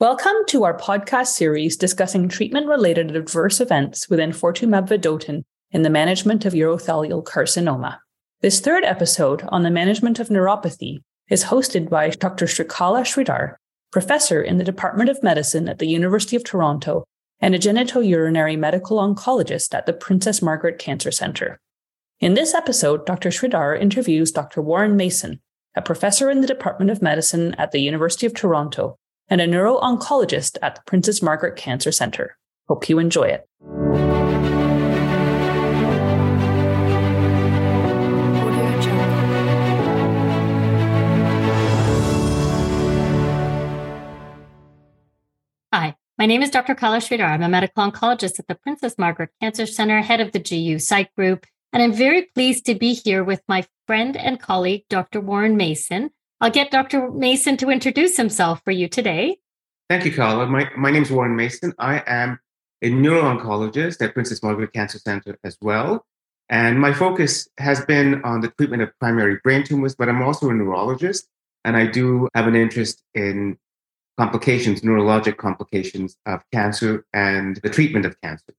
Welcome to our podcast series discussing treatment related adverse events with enfortumab vedotin in the management of urothelial carcinoma. This third episode on the management of neuropathy is hosted by Dr. Srikala Sridhar, professor in the Department of Medicine at the University of Toronto and a genitourinary medical oncologist at the Princess Margaret Cancer Centre. In this episode, Dr. Sridhar interviews Dr. Warren Mason, a professor in the Department of Medicine at the University of Toronto and a neuro oncologist at the Princess Margaret Cancer Centre. Hope you enjoy it. Hi, my name is Dr. Kala Sridhar. I'm a medical oncologist at the Princess Margaret Cancer Center, head of the GU Site Group, and I'm very pleased to be here with my friend and colleague, Dr. Warren Mason, I'll get Dr. Mason to introduce himself for you today. Thank you, Kala. My, my name is Warren Mason. I am a neuro-oncologist at Princess Margaret Cancer Center as well. And my focus has been on the treatment of primary brain tumors, but I'm also a neurologist. And I do have an interest in complications, neurologic complications of cancer and the treatment of cancer.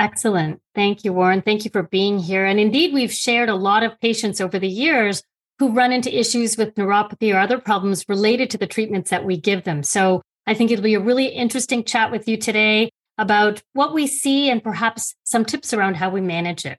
Excellent. Thank you, Warren. Thank you for being here. And indeed, we've shared a lot of patients over the years who run into issues with neuropathy or other problems related to the treatments that we give them. So I think it'll be a really interesting chat with you today about what we see and perhaps some tips around how we manage it.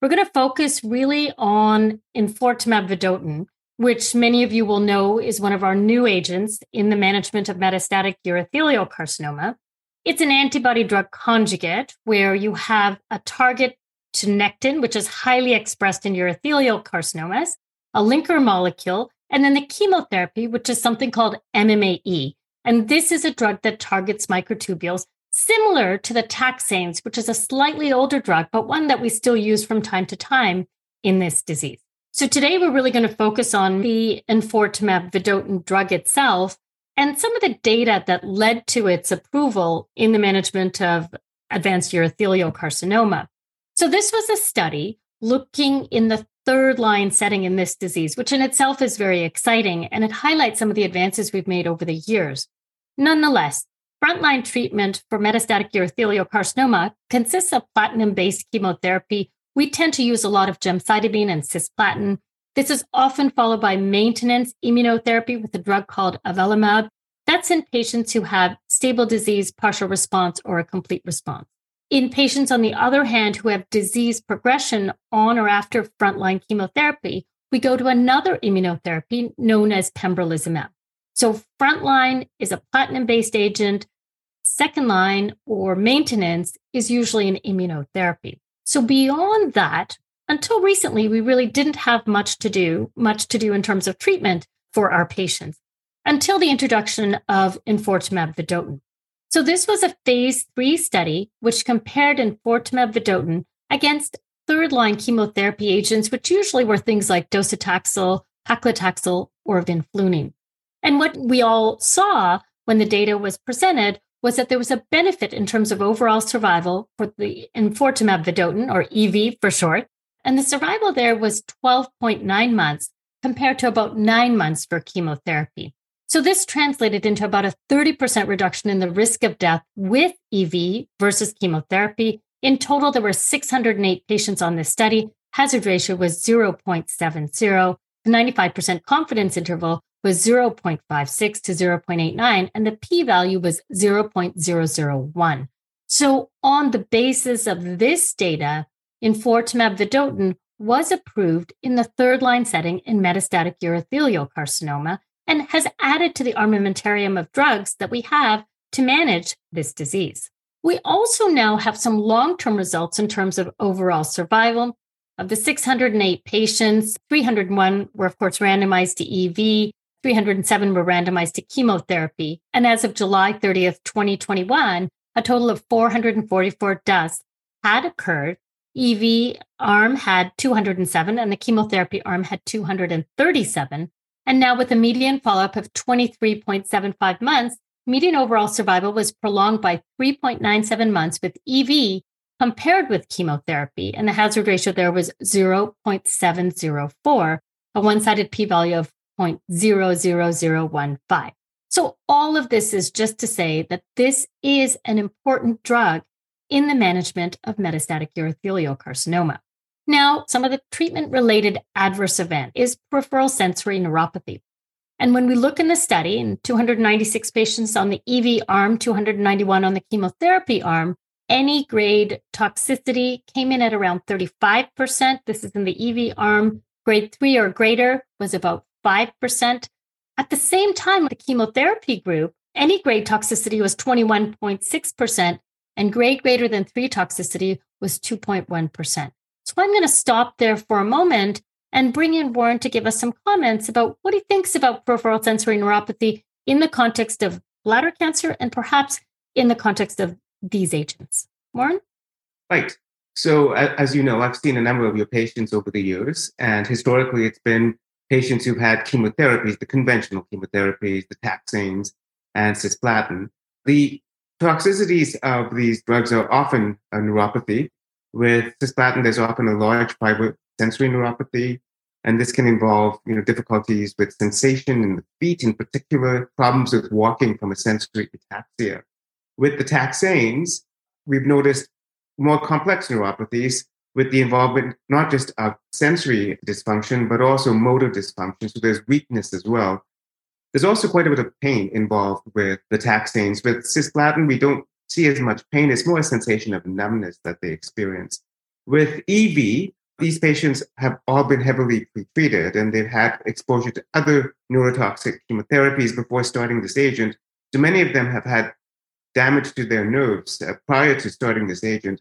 We're going to focus really on enfortumab vedotin, which many of you will know is one of our new agents in the management of metastatic urothelial carcinoma. It's an antibody drug conjugate where you have a target to nectin, which is highly expressed in urothelial carcinomas, a linker molecule, and then the chemotherapy, which is something called MMAE. And this is a drug that targets microtubules, similar to the taxanes, which is a slightly older drug, but one that we still use from time to time in this disease. So today we're really going to focus on the enfortumab vedotin drug itself and some of the data that led to its approval in the management of advanced urothelial carcinoma. So this was a study looking in the third line setting in this disease, which in itself is very exciting and it highlights some of the advances we've made over the years. Nonetheless, frontline treatment for metastatic urothelial carcinoma consists of platinum based chemotherapy. We tend to use a lot of gemcitabine and cisplatin. This is often followed by maintenance immunotherapy with a drug called avelumab. That's in patients who have stable disease, partial response, or a complete response. In patients, on the other hand, who have disease progression on or after frontline chemotherapy, we go to another immunotherapy known as pembrolizumab. So, frontline is a platinum based agent. Second line or maintenance is usually an immunotherapy. So, beyond that, until recently, we really didn't have much to do, much to do in terms of treatment for our patients until the introduction of enfortumab vedotin. So this was a phase three study which compared enfortumab vedotin against third line chemotherapy agents, which usually were things like docetaxel, paclitaxel, or vinflunine. And what we all saw when the data was presented was that there was a benefit in terms of overall survival for the enfortumab vedotin, or EV for short. And the survival there was 12.9 months compared to about nine months for chemotherapy. So this translated into about a 30% reduction in the risk of death with EV versus chemotherapy. In total, there were 608 patients on this study. Hazard ratio was 0.70. The 95% confidence interval was 0.56 to 0.89, and the p value was 0.001. So, on the basis of this data, enfortumab vedotin was approved in the third line setting in metastatic urothelial carcinoma and has added to the armamentarium of drugs that we have to manage this disease. We also now have some long term results in terms of overall survival. Of the 608 patients, 301 were, of course, randomized to EV, 307 were randomized to chemotherapy. And as of July 30th, 2021, a total of 444 deaths had occurred. EV arm had 207 and the chemotherapy arm had 237. And now, with a median follow up of 23.75 months, median overall survival was prolonged by 3.97 months with EV compared with chemotherapy. And the hazard ratio there was 0.704, a one sided p value of 0.00015. So, all of this is just to say that this is an important drug in the management of metastatic urothelial carcinoma. Now, some of the treatment related adverse event is peripheral sensory neuropathy. And when we look in the study in 296 patients on the EV arm, 291 on the chemotherapy arm, any grade toxicity came in at around 35%. This is in the EV arm. Grade three or greater was about 5%. At the same time, the chemotherapy group, any grade toxicity was 21.6%, and grade greater than three toxicity was 2.1%. So I'm going to stop there for a moment and bring in Warren to give us some comments about what he thinks about peripheral sensory neuropathy in the context of bladder cancer and perhaps in the context of these agents. Warren? Right. So, as you know, I've seen a number of your patients over the years, and historically it's been patients who've had chemotherapies, the conventional chemotherapies, the taxanes, and cisplatin. The toxicities of these drugs are often a neuropathy, with cisplatin, there's often a large fiber sensory neuropathy, and this can involve you know, difficulties with sensation in the feet, in particular, problems with walking from a sensory ataxia. With the taxanes, we've noticed more complex neuropathies with the involvement not just of sensory dysfunction, but also motor dysfunction. So there's weakness as well. There's also quite a bit of pain involved with the taxanes. With cisplatin, we don't see as much pain. It's more a sensation of numbness that they experience. With EV, these patients have all been heavily pretreated and they've had exposure to other neurotoxic chemotherapies before starting this agent. So many of them have had damage to their nerves uh, prior to starting this agent.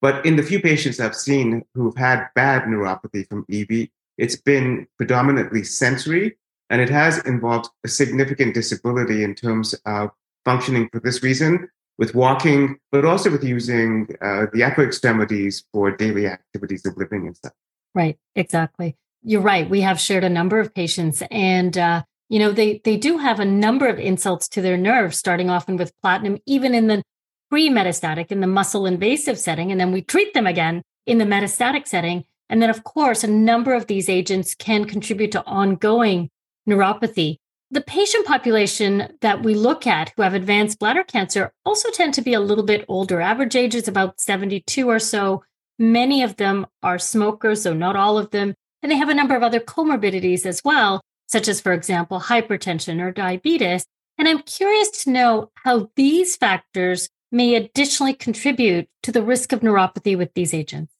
But in the few patients I've seen who've had bad neuropathy from EV, it's been predominantly sensory and it has involved a significant disability in terms of functioning for this reason with walking, but also with using uh, the upper extremities for daily activities of living and stuff. Right, exactly. You're right. We have shared a number of patients, and uh, you know they they do have a number of insults to their nerves, starting often with platinum, even in the pre-metastatic, in the muscle invasive setting, and then we treat them again in the metastatic setting. And then, of course, a number of these agents can contribute to ongoing neuropathy. The patient population that we look at who have advanced bladder cancer also tend to be a little bit older. Average age is about 72 or so. Many of them are smokers, though not all of them. And they have a number of other comorbidities as well, such as, for example, hypertension or diabetes. And I'm curious to know how these factors may additionally contribute to the risk of neuropathy with these agents.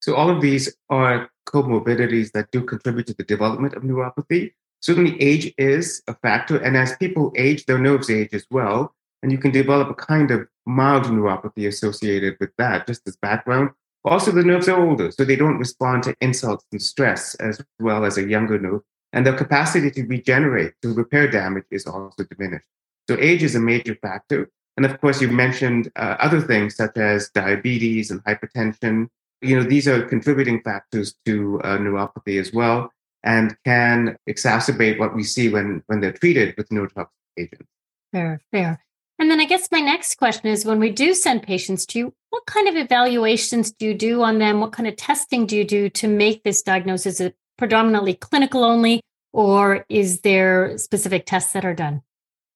So, all of these are comorbidities that do contribute to the development of neuropathy. Certainly, age is a factor. And as people age, their nerves age as well. And you can develop a kind of mild neuropathy associated with that, just as background. Also, the nerves are older, so they don't respond to insults and stress as well as a younger nerve. And their capacity to regenerate, to repair damage, is also diminished. So, age is a major factor. And of course, you mentioned uh, other things such as diabetes and hypertension. You know, these are contributing factors to uh, neuropathy as well and can exacerbate what we see when, when they're treated with neurotoxic agents. Fair, fair. And then I guess my next question is when we do send patients to you, what kind of evaluations do you do on them? What kind of testing do you do to make this diagnosis? Is it predominantly clinical only, or is there specific tests that are done?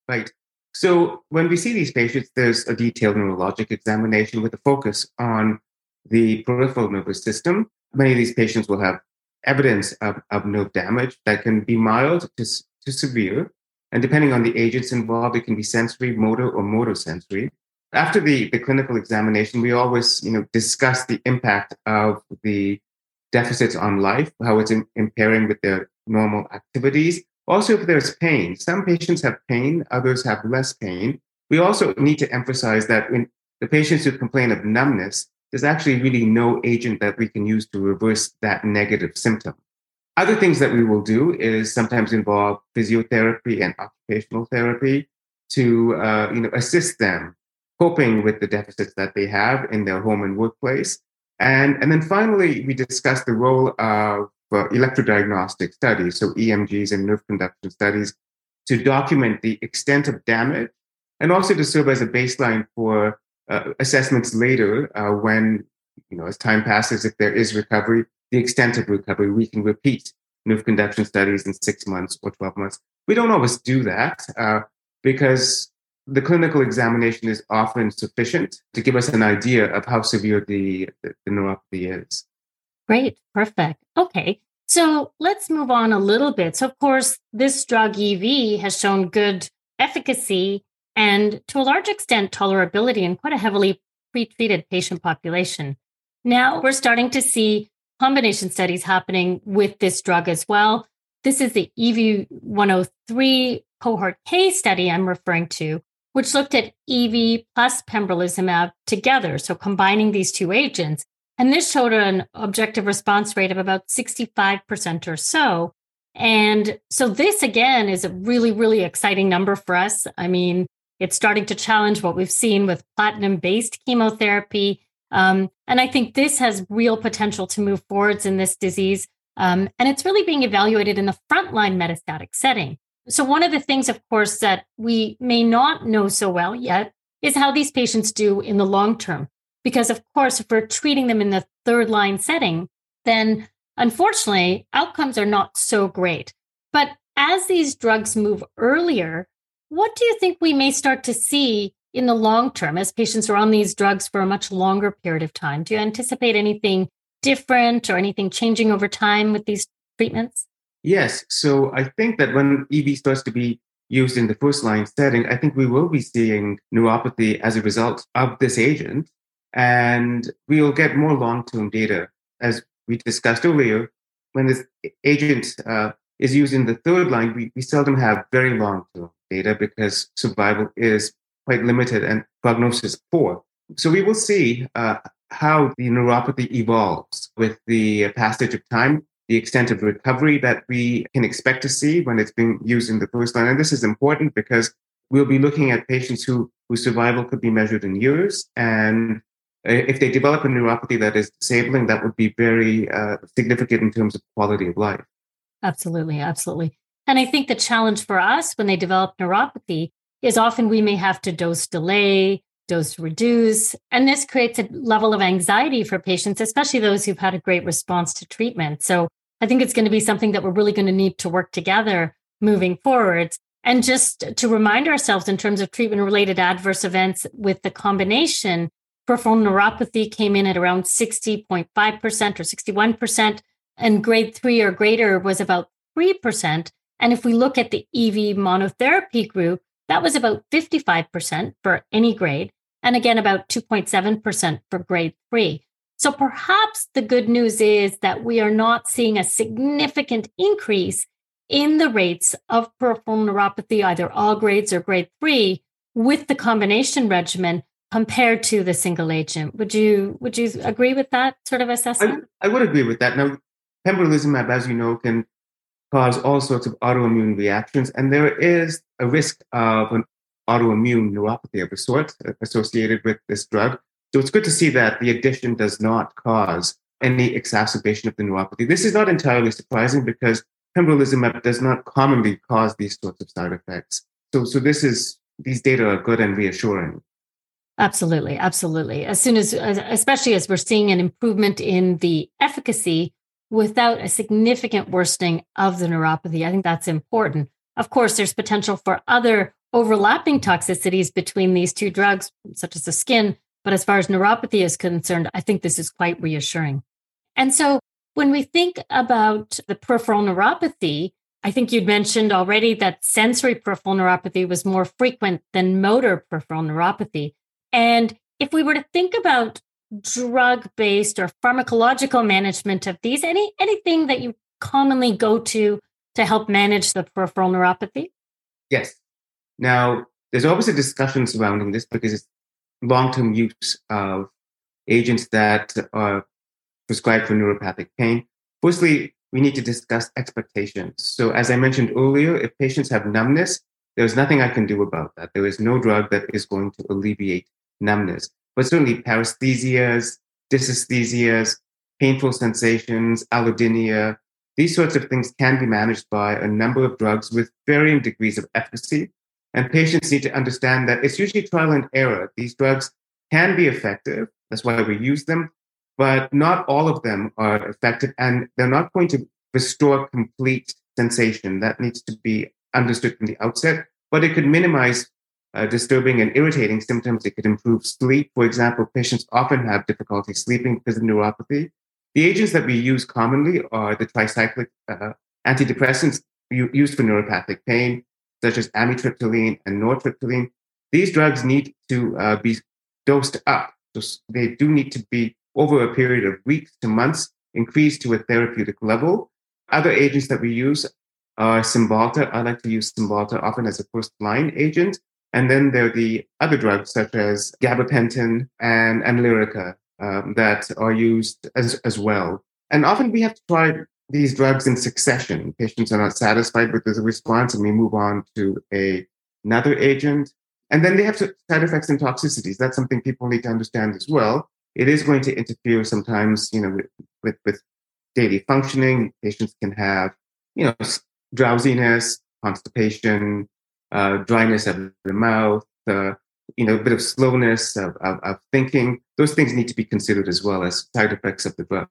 Right. So when we see these patients, there's a detailed neurologic examination with a focus on the peripheral nervous system. Many of these patients will have evidence of, of nerve damage that can be mild to, to severe. And depending on the agents involved, it can be sensory, motor, or motor sensory. After the, the clinical examination, we always you know, discuss the impact of the deficits on life, how it's in, impairing with their normal activities. Also, if there's pain, some patients have pain, others have less pain. We also need to emphasize that when the patients who complain of numbness, there's actually really no agent that we can use to reverse that negative symptom. Other things that we will do is sometimes involve physiotherapy and occupational therapy to uh, you know assist them coping with the deficits that they have in their home and workplace. And, and then finally, we discuss the role of uh, electrodiagnostic studies, so EMGs and nerve conduction studies, to document the extent of damage and also to serve as a baseline for uh, assessments later uh, when, you know, as time passes, if there is recovery, the extent of recovery, we can repeat nerve conduction studies in six months or 12 months. We don't always do that. Uh, because the clinical examination is often sufficient to give us an idea of how severe the, the, the neuropathy is. Great, perfect. Okay, so let's move on a little bit. So, of course, this drug EV has shown good efficacy and to a large extent tolerability in quite a heavily pretreated patient population. Now we're starting to see combination studies happening with this drug as well. This is the EV 103 cohort K study I'm referring to, which looked at EV plus pembrolizumab together. So combining these two agents. And this showed an objective response rate of about 65% or so. And so this again is a really, really exciting number for us. I mean, it's starting to challenge what we've seen with platinum based chemotherapy. Um, and I think this has real potential to move forwards in this disease. Um, and it's really being evaluated in the frontline metastatic setting. So, one of the things, of course, that we may not know so well yet is how these patients do in the long term. Because, of course, if we're treating them in the third line setting, then unfortunately, outcomes are not so great. But as these drugs move earlier, what do you think we may start to see in the long term as patients are on these drugs for a much longer period of time? Do you anticipate anything different or anything changing over time with these treatments? Yes. So I think that when EV starts to be used in the first line setting, I think we will be seeing neuropathy as a result of this agent. And we'll get more long term data. As we discussed earlier, when this agent uh, is used in the third line, we, we seldom have very long term data because survival is quite limited and prognosis poor. So we will see uh, how the neuropathy evolves with the passage of time, the extent of recovery that we can expect to see when it's being used in the first line. And this is important because we'll be looking at patients who whose survival could be measured in years. And uh, if they develop a neuropathy that is disabling, that would be very uh, significant in terms of quality of life. Absolutely, absolutely. And I think the challenge for us when they develop neuropathy is often we may have to dose delay, dose reduce. And this creates a level of anxiety for patients, especially those who've had a great response to treatment. So I think it's going to be something that we're really going to need to work together moving forward. And just to remind ourselves in terms of treatment related adverse events with the combination, peripheral neuropathy came in at around 60.5% or 61%, and grade three or greater was about 3%. And if we look at the EV monotherapy group, that was about 55% for any grade, and again, about 2.7% for grade three. So perhaps the good news is that we are not seeing a significant increase in the rates of peripheral neuropathy, either all grades or grade three, with the combination regimen compared to the single agent. Would you would you agree with that sort of assessment? I, I would agree with that. Now, pembrolizumab, as you know, can cause all sorts of autoimmune reactions. And there is a risk of an autoimmune neuropathy of a sort uh, associated with this drug. So it's good to see that the addition does not cause any exacerbation of the neuropathy. This is not entirely surprising because pembrolizumab uh, does not commonly cause these sorts of side effects. So, so this is these data are good and reassuring. Absolutely, absolutely. As soon as, especially as we're seeing an improvement in the efficacy without a significant worsening of the neuropathy. I think that's important. Of course, there's potential for other overlapping toxicities between these two drugs, such as the skin. But as far as neuropathy is concerned, I think this is quite reassuring. And so when we think about the peripheral neuropathy, I think you'd mentioned already that sensory peripheral neuropathy was more frequent than motor peripheral neuropathy. And if we were to think about drug based or pharmacological management of these? Any anything that you commonly go to to help manage the peripheral neuropathy? Yes. Now, there's always a discussion surrounding this because it's long term use of agents that are prescribed for neuropathic pain. Firstly, we need to discuss expectations. So, as I mentioned earlier, if patients have numbness, there's nothing I can do about that. There is no drug that is going to alleviate numbness but certainly paresthesias, dysesthesias, painful sensations, allodynia, these sorts of things can be managed by a number of drugs with varying degrees of efficacy. And patients need to understand that it's usually trial and error. These drugs can be effective. That's why we use them, but not all of them are effective and they're not going to restore complete sensation. That needs to be understood from the outset. but it could minimize uh, disturbing and irritating symptoms. It could improve sleep. For example, patients often have difficulty sleeping because of neuropathy. The agents that we use commonly are the tricyclic uh, antidepressants used for neuropathic pain, such as amitriptyline and nortriptyline. These drugs need to uh, be dosed up. So they do need to be over a period of weeks to months, increased to a therapeutic level. Other agents that we use are Cymbalta. I like to use Cymbalta often as a first line agent. And then there are the other drugs such as gabapentin and, and Lyrica um, that are used as, as well. And often we have to try these drugs in succession. Patients are not satisfied with the response, and we move on to a, another agent. And then they have side effects and toxicities. That's something people need to understand as well. It is going to interfere sometimes, you know, with, with, with daily functioning. Patients can have, you know, drowsiness, constipation, uh, dryness of the mouth, uh, you know, a bit of slowness of, of, of thinking. Those things need to be considered as well as side effects of the drug.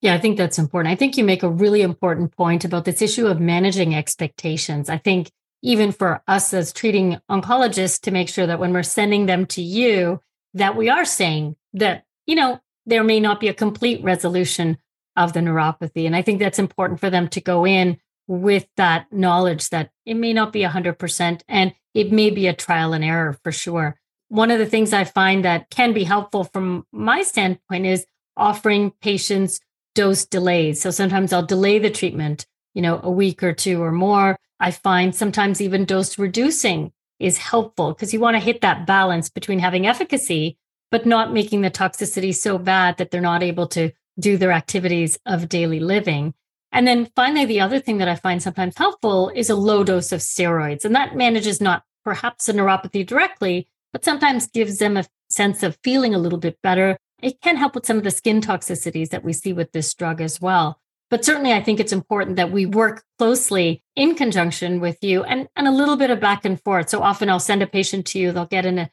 Yeah, I think that's important. I think you make a really important point about this issue of managing expectations. I think even for us as treating oncologists to make sure that when we're sending them to you, that we are saying that, you know, there may not be a complete resolution of the neuropathy. And I think that's important for them to go in with that knowledge that it may not be 100% and it may be a trial and error for sure. One of the things I find that can be helpful from my standpoint is offering patients dose delays. So sometimes I'll delay the treatment, you know, a week or two or more. I find sometimes even dose reducing is helpful because you want to hit that balance between having efficacy, but not making the toxicity so bad that they're not able to do their activities of daily living. And then finally, the other thing that I find sometimes helpful is a low dose of steroids. And that manages not perhaps a neuropathy directly, but sometimes gives them a sense of feeling a little bit better. It can help with some of the skin toxicities that we see with this drug as well. But certainly, I think it's important that we work closely in conjunction with you and, and a little bit of back and forth. So often I'll send a patient to you, they'll get in a,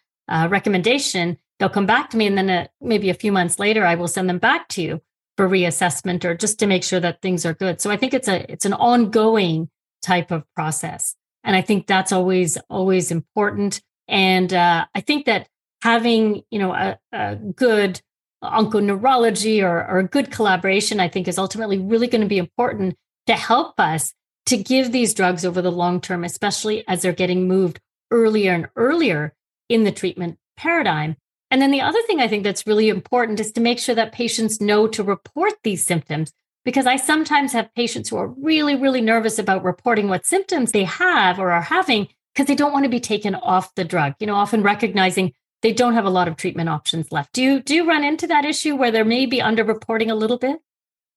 recommendation, they'll come back to me, and then a, maybe a few months later, I will send them back to you for reassessment or just to make sure that things are good. So I think it's a it's an ongoing type of process, and I think that's always always important. And uh, I think that having you know a, a good onconeurology or, or a good collaboration, I think, is ultimately really going to be important to help us to give these drugs over the long term, especially as they're getting moved earlier and earlier in the treatment paradigm. And then the other thing I think that's really important is to make sure that patients know to report these symptoms. Because I sometimes have patients who are really, really nervous about reporting what symptoms they have or are having because they don't want to be taken off the drug, you know, often recognizing they don't have a lot of treatment options left. Do you do you run into that issue where there may be underreporting a little bit?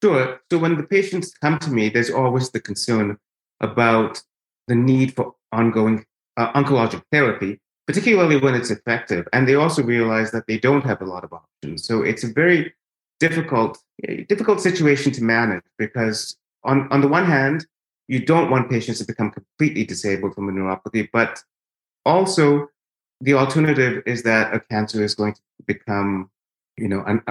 Sure. So when the patients come to me, there's always the concern about the need for ongoing uh, oncologic therapy particularly when it's effective. And they also realize that they don't have a lot of options. So it's a very difficult, difficult situation to manage because on, on the one hand, you don't want patients to become completely disabled from a neuropathy, but also the alternative is that a cancer is going to become, you know, un,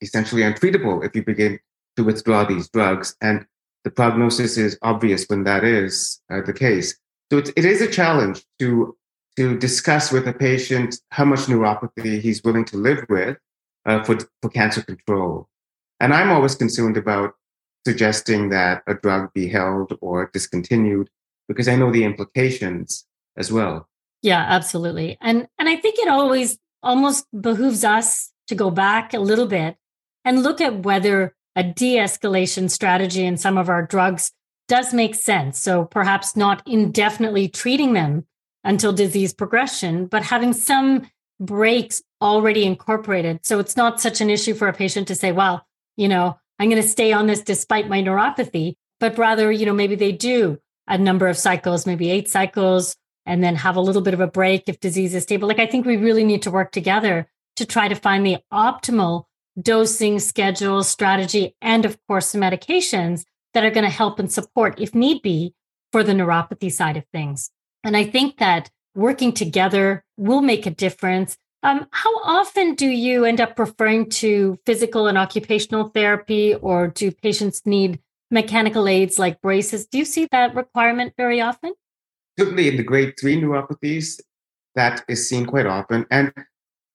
essentially untreatable if you begin to withdraw these drugs. And the prognosis is obvious when that is uh, the case. So it is a challenge to to discuss with a patient how much neuropathy he's willing to live with uh, for, for cancer control. And I'm always concerned about suggesting that a drug be held or discontinued because I know the implications as well. Yeah, absolutely. And and I think it always almost behooves us to go back a little bit and look at whether a de-escalation strategy in some of our drugs does make sense. So perhaps not indefinitely treating them until disease progression, but having some breaks already incorporated. So it's not such an issue for a patient to say, well, you know, I'm going to stay on this despite my neuropathy, but rather, you know, maybe they do a number of cycles, maybe eight cycles, and then have a little bit of a break if disease is stable. Like I think we really need to work together to try to find the optimal dosing schedule, strategy, and of course, medications that are going to help and support, if need be, for the neuropathy side of things. And I think that working together will make a difference. Um, how often do you end up referring to physical and occupational therapy, or do patients need mechanical aids like braces? Do you see that requirement very often? certainly in the grade three neuropathies, that is seen quite often. And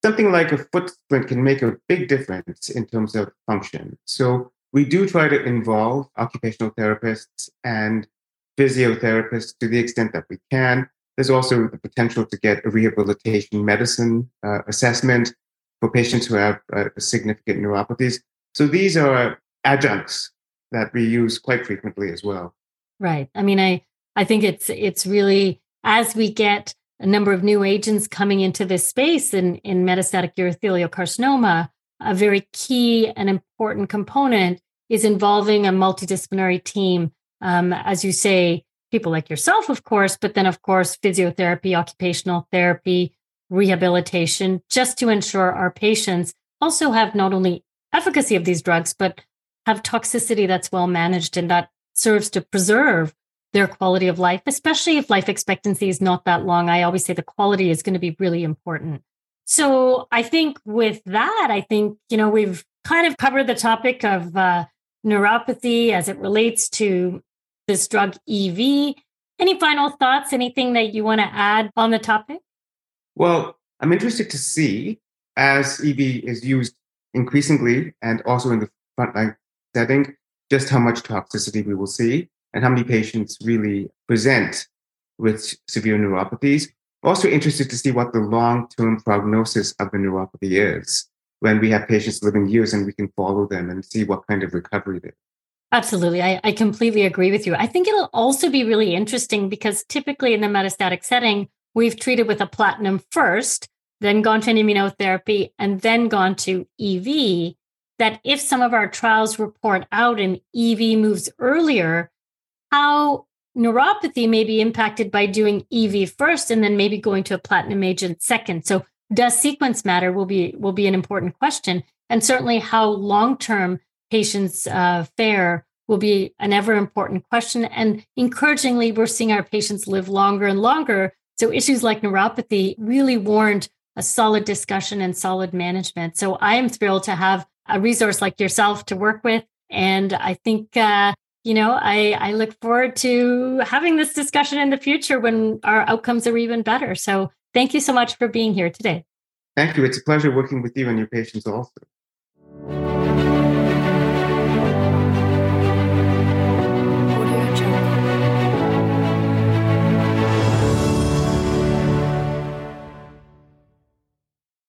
something like a foot splint can make a big difference in terms of function. So we do try to involve occupational therapists and physiotherapists to the extent that we can. There's also the potential to get a rehabilitation medicine uh, assessment for patients who have uh, significant neuropathies. So these are adjuncts that we use quite frequently as well. Right. I mean, I I think it's it's really as we get a number of new agents coming into this space in in metastatic urothelial carcinoma, a very key and important component is involving a multidisciplinary team. Um, as you say, people like yourself, of course, but then, of course, physiotherapy, occupational therapy, rehabilitation, just to ensure our patients also have not only efficacy of these drugs, but have toxicity that's well managed and that serves to preserve their quality of life, especially if life expectancy is not that long. I always say the quality is going to be really important. So I think with that, I think, you know, we've kind of covered the topic of uh, neuropathy as it relates to this drug EV. Any final thoughts? Anything that you want to add on the topic? Well, I'm interested to see as EV is used increasingly and also in the frontline setting, just how much toxicity we will see and how many patients really present with severe neuropathies. Also interested to see what the long-term prognosis of the neuropathy is when we have patients living years and we can follow them and see what kind of recovery they Absolutely. I, I completely agree with you. I think it'll also be really interesting because typically in the metastatic setting, we've treated with a platinum first, then gone to an immunotherapy, and then gone to EV. That if some of our trials report out and EV moves earlier, how neuropathy may be impacted by doing EV first and then maybe going to a platinum agent second. So does sequence matter will be will be an important question. And certainly how long-term patients uh, fare will be an ever important question. And encouragingly, we're seeing our patients live longer and longer. So issues like neuropathy really warrant a solid discussion and solid management. So I am thrilled to have a resource like yourself to work with. And I think uh, you know, I, I look forward to having this discussion in the future when our outcomes are even better. So thank you so much for being here today. Thank you. It's a pleasure working with you and your patients also.